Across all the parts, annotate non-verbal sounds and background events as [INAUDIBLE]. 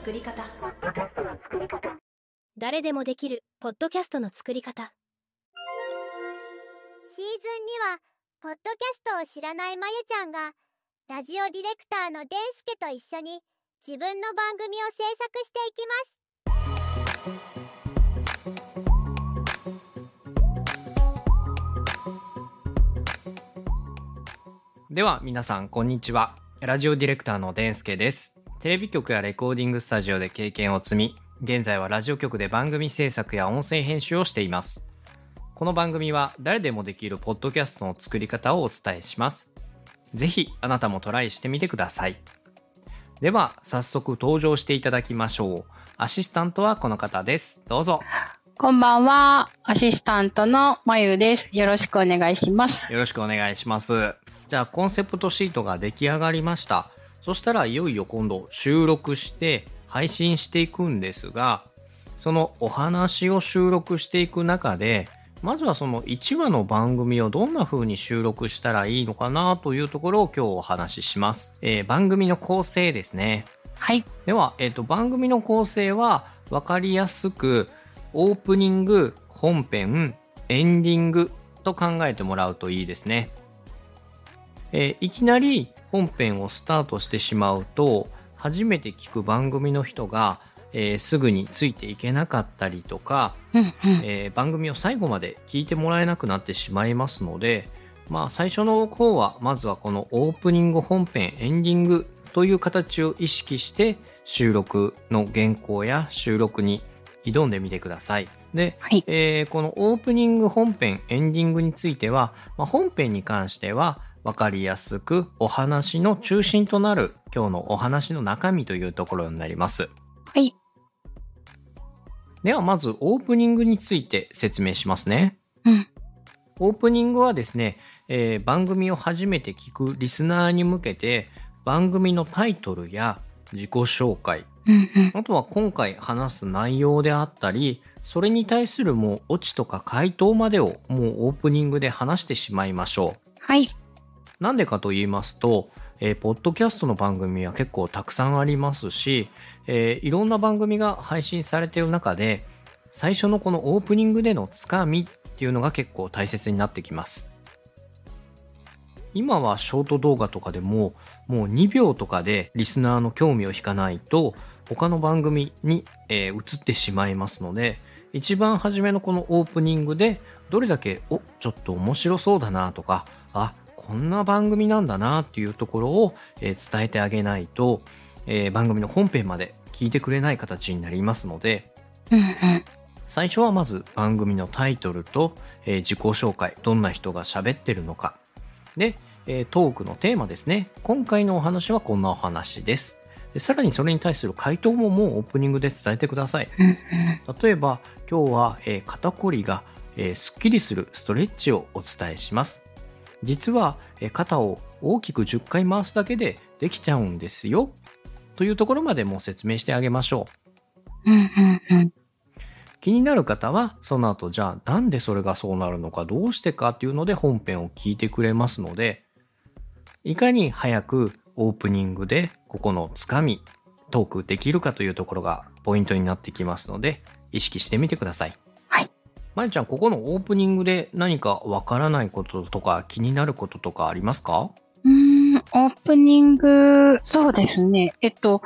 作り方。誰でもできるポッドキャストの作り方。シーズンにはポッドキャストを知らないまゆちゃんがラジオディレクターのでんすけと一緒に自分の番組を制作していきます。では皆さんこんにちは。ラジオディレクターのデンスケですテレビ局やレコーディングスタジオで経験を積み現在はラジオ局で番組制作や音声編集をしていますこの番組は誰でもできるポッドキャストの作り方をお伝えしますぜひあなたもトライしてみてくださいでは早速登場していただきましょうアシスタントはこの方ですどうぞこんばんは。アシスタントのまゆです。よろしくお願いします。よろしくお願いします。じゃあ、コンセプトシートが出来上がりました。そしたらいよいよ今度収録して配信していくんですが、そのお話を収録していく中で、まずはその1話の番組をどんな風に収録したらいいのかなというところを今日お話しします。えー番組の構成ですね。はい。では、えっと番組の構成は分かりやすくオープニング本編エンディングと考えてもらうといいですね、えーいきなり本編をスタートしてしまうと初めて聞く番組の人が、えーすぐについていけなかったりとか、うんうん。えー番組を最後まで聞いてもらえなくなってしまいますので、まあ、最初の方はまずはこのオープニング本編エンディングという形を意識して収録の原稿や収録に挑んでみてください。で、はい。えーこのオープニング本編エンディングについては、まあ、本編に関しては分かりやすくお話の中心となる今日のお話の中身というところになります。はい。ではまずオープニングについて説明しますね。うん。オープニングはですね、えー番組を初めて聞くリスナーに向けて番組のタイトルや自己紹介、うんうん。あとは今回話す内容であったり、それに対するもうオチとか回答までをもうオープニングで話してしまいましょはい。なんでかと言いますと、えーポッドキャストの番組は結構たくさんありますし、えーいろんな番組が配信されている中で、最初のこのオープニングでのつかみっていうのが結構大切になってきます。今はショート動画とかでももう2秒とかでリスナーの興味を引かないと他の番組に、えー移ってしまいますので一番初めのこのオープニングでどれだけおちょっと面白そうだなとかあこんな番組なんだなっていうところを、えー伝えてあげないと、えー番組の本編まで聞いてくれない形になりますので。最初はまず番組のタイトルと、えー自己紹介どんな人が喋ってるのか。で、えートークのテーマですね。今回のお話はこんなお話です。でさらにそれに対する回答ももうオープニングで伝えてください。例えば今日は、えー肩こりが、えーすっきりするストレッチをお伝えします実は、えー肩を大きく10回回すだけでできちゃうんですよというところまでもう説明してあげましょううんうんうん。気になる方はその後じゃあなんでそれがそうなるのかどうしてかっていうので本編を聞いてくれますのでいかに早くオープニングでここのつかみトークできるかというところがポイントになってきますので意識してみてください。はい。まゆちゃんここのオープニングで何かわからないこととか気になることとかありますか？うーん、オープニング、そうですね。えっと、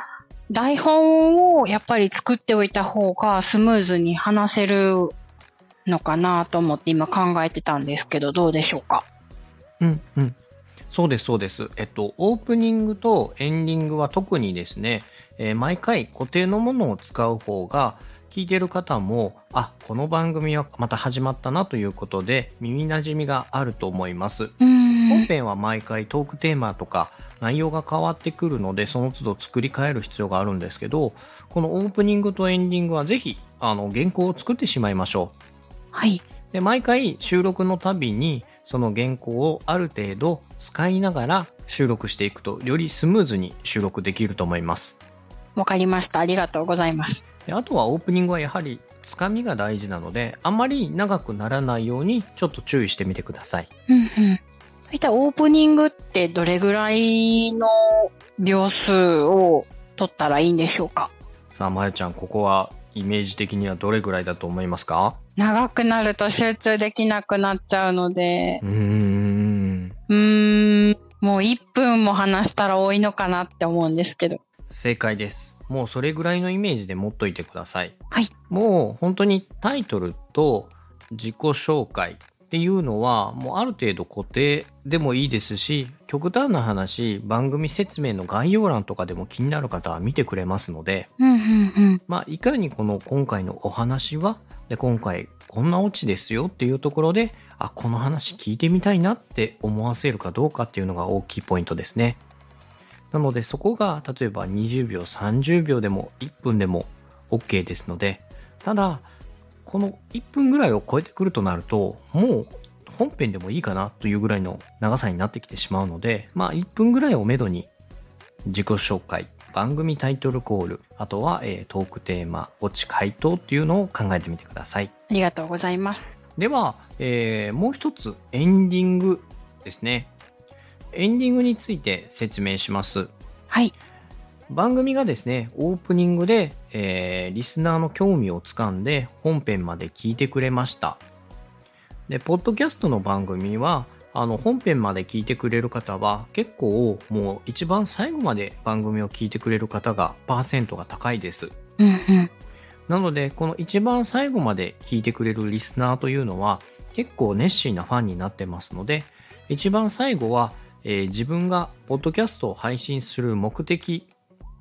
台本をやっぱり作っておいた方がスムーズに話せるのかなと思って今考えてたんですけど、どうでしょうか？うんうん。そうです、そうです。えっと、オープニングとエンディングは特にですね、えー毎回固定のものを使う方が、聞いてる方も、あ、この番組はまた始まったなということで、耳馴染みがあると思います。本編は毎回トークテーマとか内容が変わってくるので、その都度作り変える必要があるんですけど、このオープニングとエンディングはぜひ、あの、原稿を作ってしまいましょう。はい。で毎回収録のたびにその原稿をある程度使いながら収録していくとよりスムーズに収録できると思いますわかりました。ありがとうございます。であとはオープニングはやはりつかみが大事なのであんまり長くならないようにちょっと注意してみてくださいうんうん。大体オープニングってどれぐらいの秒数を取ったらいいんでしょうか？さあ、まゆちゃん、ここはイメージ的にはどれぐらいだと思いますか？長くなると集中できなくなっちゃうのでう、ーん。うーん、もう1分も話したら多いのかなって思うんですけど。正解です。もうそれぐらいのイメージで持っといてください。はい。もう本当にタイトルと自己紹介っていうのはもうある程度固定でもいいですし極端な話番組説明の概要欄とかでも気になる方は見てくれますのでうんうんうん。まあいかにこの今回のお話はで今回こんなオチですよっていうところであこの話聞いてみたいなって思わせるかどうかっていうのが大きいポイントですね。なのでそこが例えば20秒30秒でも1分でも OK ですのでただこの1分ぐらいを超えてくるとなるともう本編でもいいかなというぐらいの長さになってきてしまうのでまあ1分ぐらいをめどに自己紹介番組タイトルコールあとは、えートークテーマオチ回答っていうのを考えてみてくださいありがとうございます。では、えーもう一つエンディングですねエンディングについて説明しますはい。番組がですねオープニングで、えーリスナーの興味をつかんで本編まで聞いてくれましたでポッドキャストの番組はあの本編まで聞いてくれる方は結構もう一番最後まで番組を聞いてくれる方がパーセントが高いですうんうん。なのでこの一番最後まで聞いてくれるリスナーというのは結構熱心なファンになってますので一番最後は、えー自分がポッドキャストを配信する目的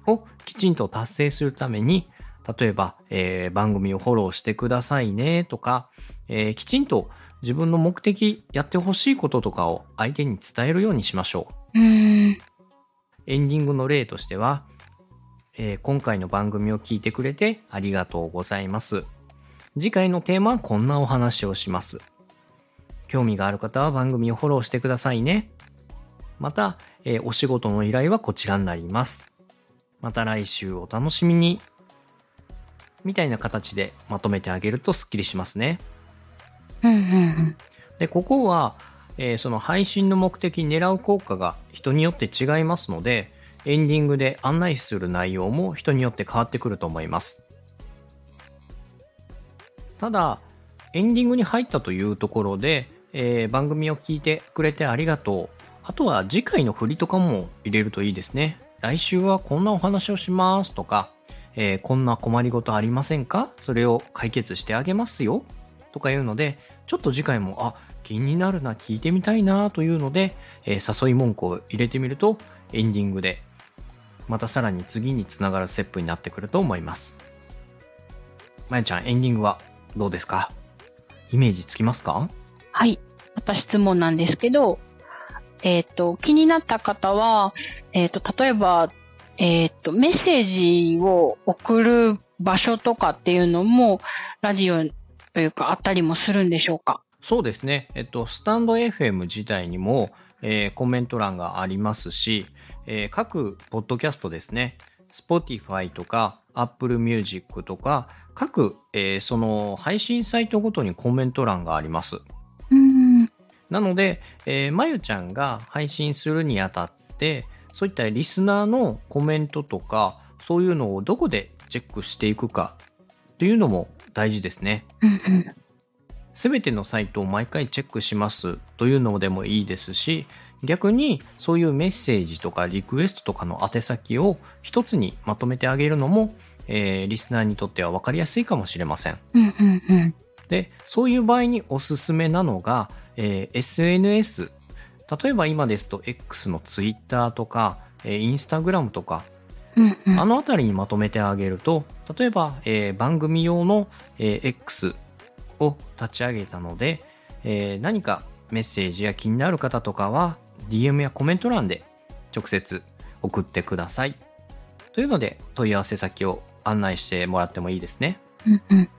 をきちんと達成するために例えば、えー番組をフォローしてくださいねとか、えーきちんと自分の目的やってほしいこととかを相手に伝えるようにしましょう。うーん。エンディングの例としては、えー今回の番組を聞いてくれてありがとうございます。次回のテーマはこんなお話をします。興味がある方は番組をフォローしてくださいね。また、えーお仕事の依頼はこちらになります。また来週お楽しみに。みたいな形でまとめてあげるとスッキリしますね。うんうんうん。で、ここは、えーその配信の目的狙う効果が人によって違いますので、エンディングで案内する内容も人によって変わってくると思います。ただ、エンディングに入ったというところで、えー番組を聞いてくれてありがとう。あとは次回の振りとかも入れるといいですね。来週はこんなお話をしますとか、えーこんな困りごとありませんか？それを解決してあげますよ。とかいうので、ちょっと次回も、あ、気になるな、聞いてみたいなというので、えー誘い文句を入れてみると、エンディングで、またさらに次につながるステップになってくると思います。まゆちゃん、エンディングはどうですか？イメージつきますか？はい。また質問なんですけど、えっ、と、気になった方は、えっ、と、例えば、えっ、と、メッセージを送る場所とかっていうのも、ラジオというか、あったりもするんでしょうか？そうですね。えっと、スタンド FM 自体にも、えーコメント欄がありますし、えー各ポッドキャストですね、Spotify とか Apple Music とか、各、えーその配信サイトごとにコメント欄があります。なので、えーまゆちゃんが配信するにあたって、そういったリスナーのコメントとか、そういうのをどこでチェックしていくかというのも大事ですね。すべてのサイトを毎回チェックしますというのでもいいですし、逆にそういうメッセージとかリクエストとかの宛先を一つにまとめてあげるのも、えーリスナーにとっては分かりやすいかもしれません。で、そういう場合におすすめなのが、えー SNS。例えば今ですと X の Twitter とか、えー Instagram とか、うんうん。あのあたりにまとめてあげると、例えば、えー番組用の、えー X を立ち上げたので、えー何かメッセージや気になる方とかは、DM やコメント欄で直接送ってください。というので、問い合わせ先を案内してもらってもいいですね。うんうん。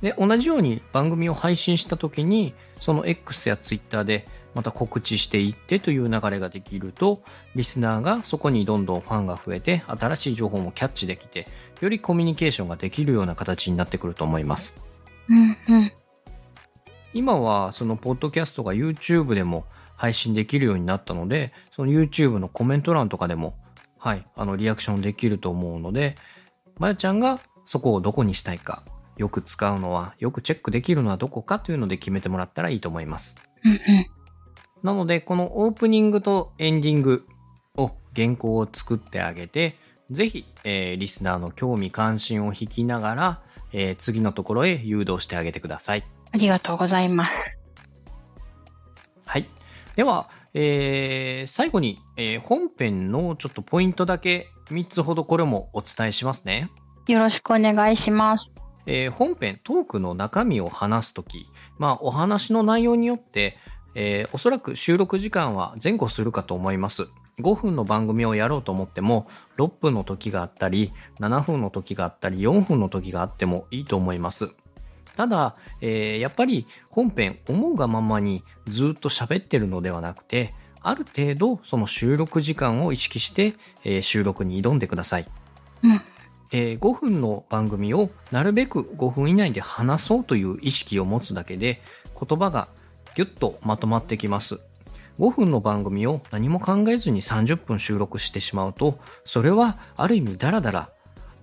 で、同じように番組を配信した時に、その X や Twitter でまた告知していってという流れができると、リスナーがそこにどんどんファンが増えて、新しい情報もキャッチできて、よりコミュニケーションができるような形になってくると思います。うんうん。今はそのポッドキャストが YouTube でも配信できるようになったので、その YouTube のコメント欄とかでも、はい、あのリアクションできると思うので、まゆちゃんがそこをどこにしたいか、よく使うのは、よくチェックできるのはどこかというので決めてもらったらいいと思います。うんうん。なので、このオープニングとエンディングを原稿を作ってあげて、ぜひ、えーリスナーの興味関心を引きながら、えー次のところへ誘導してあげてください。ありがとうございます。はい。では、えー最後に、えー本編のちょっとポイントだけ3つほどこれもお伝えしますね。よろしくお願いします。えー本編トークの中身を話すとき、まあお話の内容によって、えーおそらく収録時間は前後するかと思います。5分の番組をやろうと思っても、6分の時があったり、7分の時があったり、4分の時があってもいいと思います。ただ、えーやっぱり本編思うがままにずっと喋ってるのではなくて、ある程度その収録時間を意識して、えー収録に挑んでください。うんえー5分の番組をなるべく5分以内で話そうという意識を持つだけで言葉がギュッとまとまってきます。5分の番組を何も考えずに30分収録してしまうと、それはある意味ダラダラ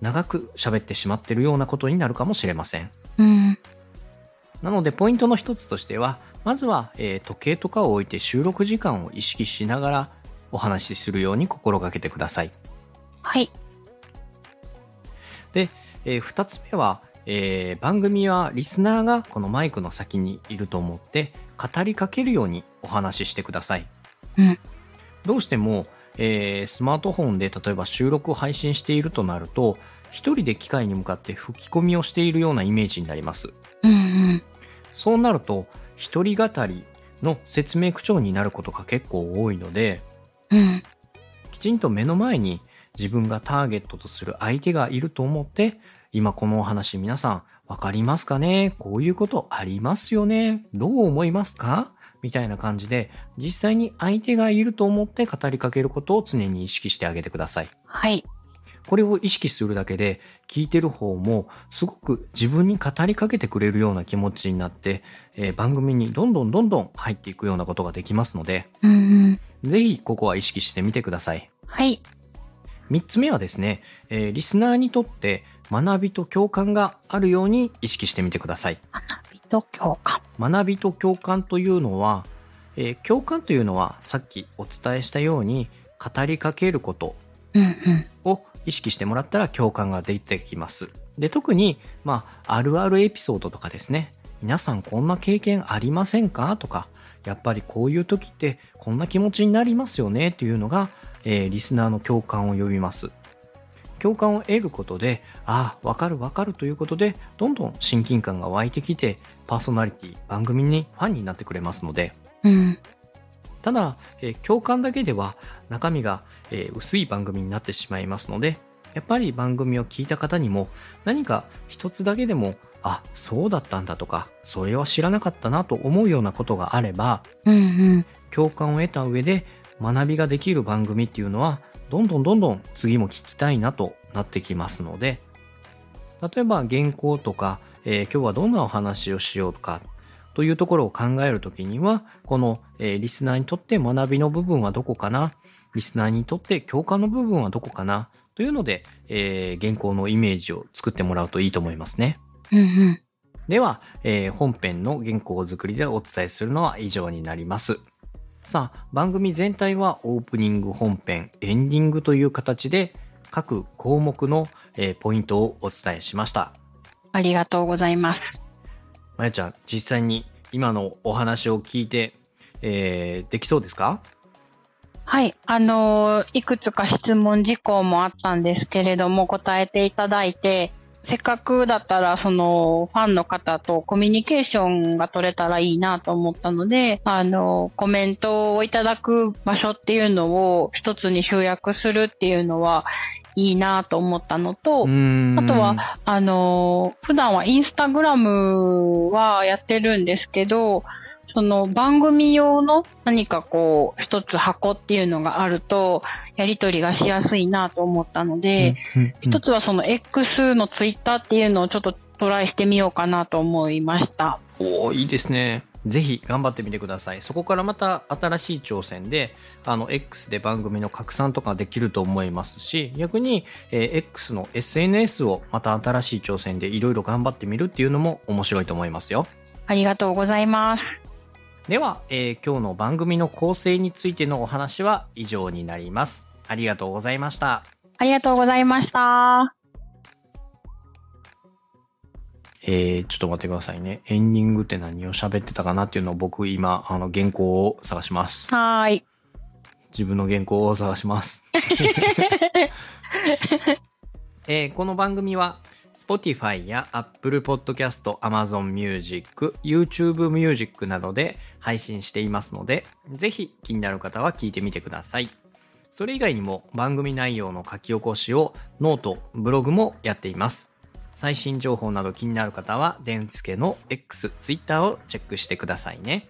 長く喋ってしまっているようなことになるかもしれません。うん。なので、ポイントの一つとしては、まずは、えー時計とかを置いて収録時間を意識しながらお話しするように心がけてください。はい。で、えー二つ目は、えー番組はリスナーがこのマイクの先にいると思って語りかけるようにお話ししてください。うんどうしても、えースマートフォンで例えば収録を配信しているとなると、一人で機械に向かって吹き込みをしているようなイメージになります。うんうん。そうなると、一人語りの説明口調になることが結構多いので、うん。きちんと目の前に自分がターゲットとする相手がいると思って、今このお話皆さんわかりますかね？こういうことありますよね？どう思いますか？みたいな感じで、実際に相手がいると思って語りかけることを常に意識してあげてください。はい。これを意識するだけで、聞いてる方もすごく自分に語りかけてくれるような気持ちになって、えー番組にどんどんどんどん入っていくようなことができますので、うんうん。ぜひここは意識してみてください。はい。三つ目はですね、えーリスナーにとって学びと共感があるように意識してみてください。学びと共感。学びと共感というのは、えー共感というのはさっきお伝えしたように語りかけること。を意識してもらったら共感が出てきます。で、特に、まあ、あるあるエピソードとかですね、皆さんこんな経験ありませんか？とか、やっぱりこういう時ってこんな気持ちになりますよね？っていうのが、えーリスナーの共感を呼びます。共感を得ることで、ああ、わかるわかるということで、どんどん親近感が湧いてきて、パーソナリティ、番組にファンになってくれますので、うん。ただ、えー共感だけでは中身が、えー薄い番組になってしまいますので、やっぱり番組を聞いた方にも何か一つだけでも、あ、そうだったんだとか、それは知らなかったなと思うようなことがあれば、うんうん。共感を得た上で学びができる番組っていうのは、どんどんどんどん次も聞きたいなとなってきますので、例えば原稿とか、えー今日はどんなお話をしようかというところを考えるときには、この、えーリスナーにとって学びの部分はどこかなリスナーにとって共感の部分はどこかなというので、えー原稿のイメージを作ってもらうといいと思いますね。うんうん。では、えー本編の原稿作りでお伝えするのは以上になります。さあ、番組全体はオープニング本編、エンディングという形で各項目の、えーポイントをお伝えしました。ありがとうございます。まやちゃん、実際に今のお話を聞いて、えーできそうですか？はい。あのーいくつか質問事項もあったんですけれども、答えていただいて、せっかくだったら、その、ファンの方とコミュニケーションが取れたらいいなと思ったので、あの、コメントをいただく場所っていうのを一つに集約するっていうのはいいなと思ったのと、あとは、あのー普段はインスタグラムはやってるんですけど、その番組用の何かこう、一つ箱っていうのがあると、やりとりがしやすいなと思ったので、うんうん一つはその X のツイッターっていうのをちょっとトライしてみようかなと思いました。おーいいですね。ぜひ頑張ってみてください。そこからまた新しい挑戦で、あの、X で番組の拡散とかできると思いますし、逆に、えー X の SNS をまた新しい挑戦でいろいろ頑張ってみるっていうのも面白いと思いますよ。ありがとうございます。では、えー今日の番組の構成についてのお話は以上になります。ありがとうございました。ありがとうございました。えー、ちょっと待ってくださいね。エンディングって何を喋ってたかなっていうのを僕今、あの、原稿を探します。はーい。自分の原稿を探します。[LAUGHS] [LAUGHS] えーこの番組は Spotify や Apple Podcast、Amazon Music、YouTube Music などで配信していますので、ぜひ気になる方は聞いてみてください。それ以外にも番組内容の書き起こしを note、ブログもやっています。最新情報など気になる方は、デンスケの X、Twitter をチェックしてくださいね。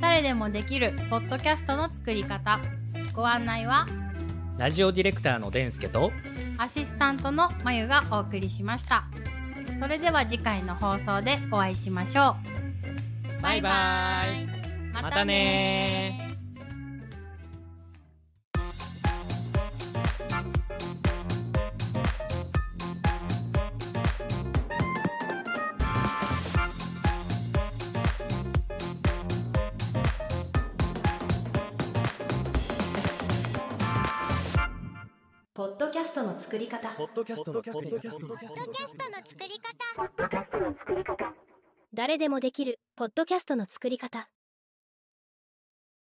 誰でもできるポッドキャストの作り方ご案内はラジオディレクターのデンスケと、アシスタントのまゆがお送りしました。それでは次回の放送でお会いしましょう。バイバイ。またねドキャストの作り方。ポッドキャストの作り方。誰でもできるポッドキャストの作り方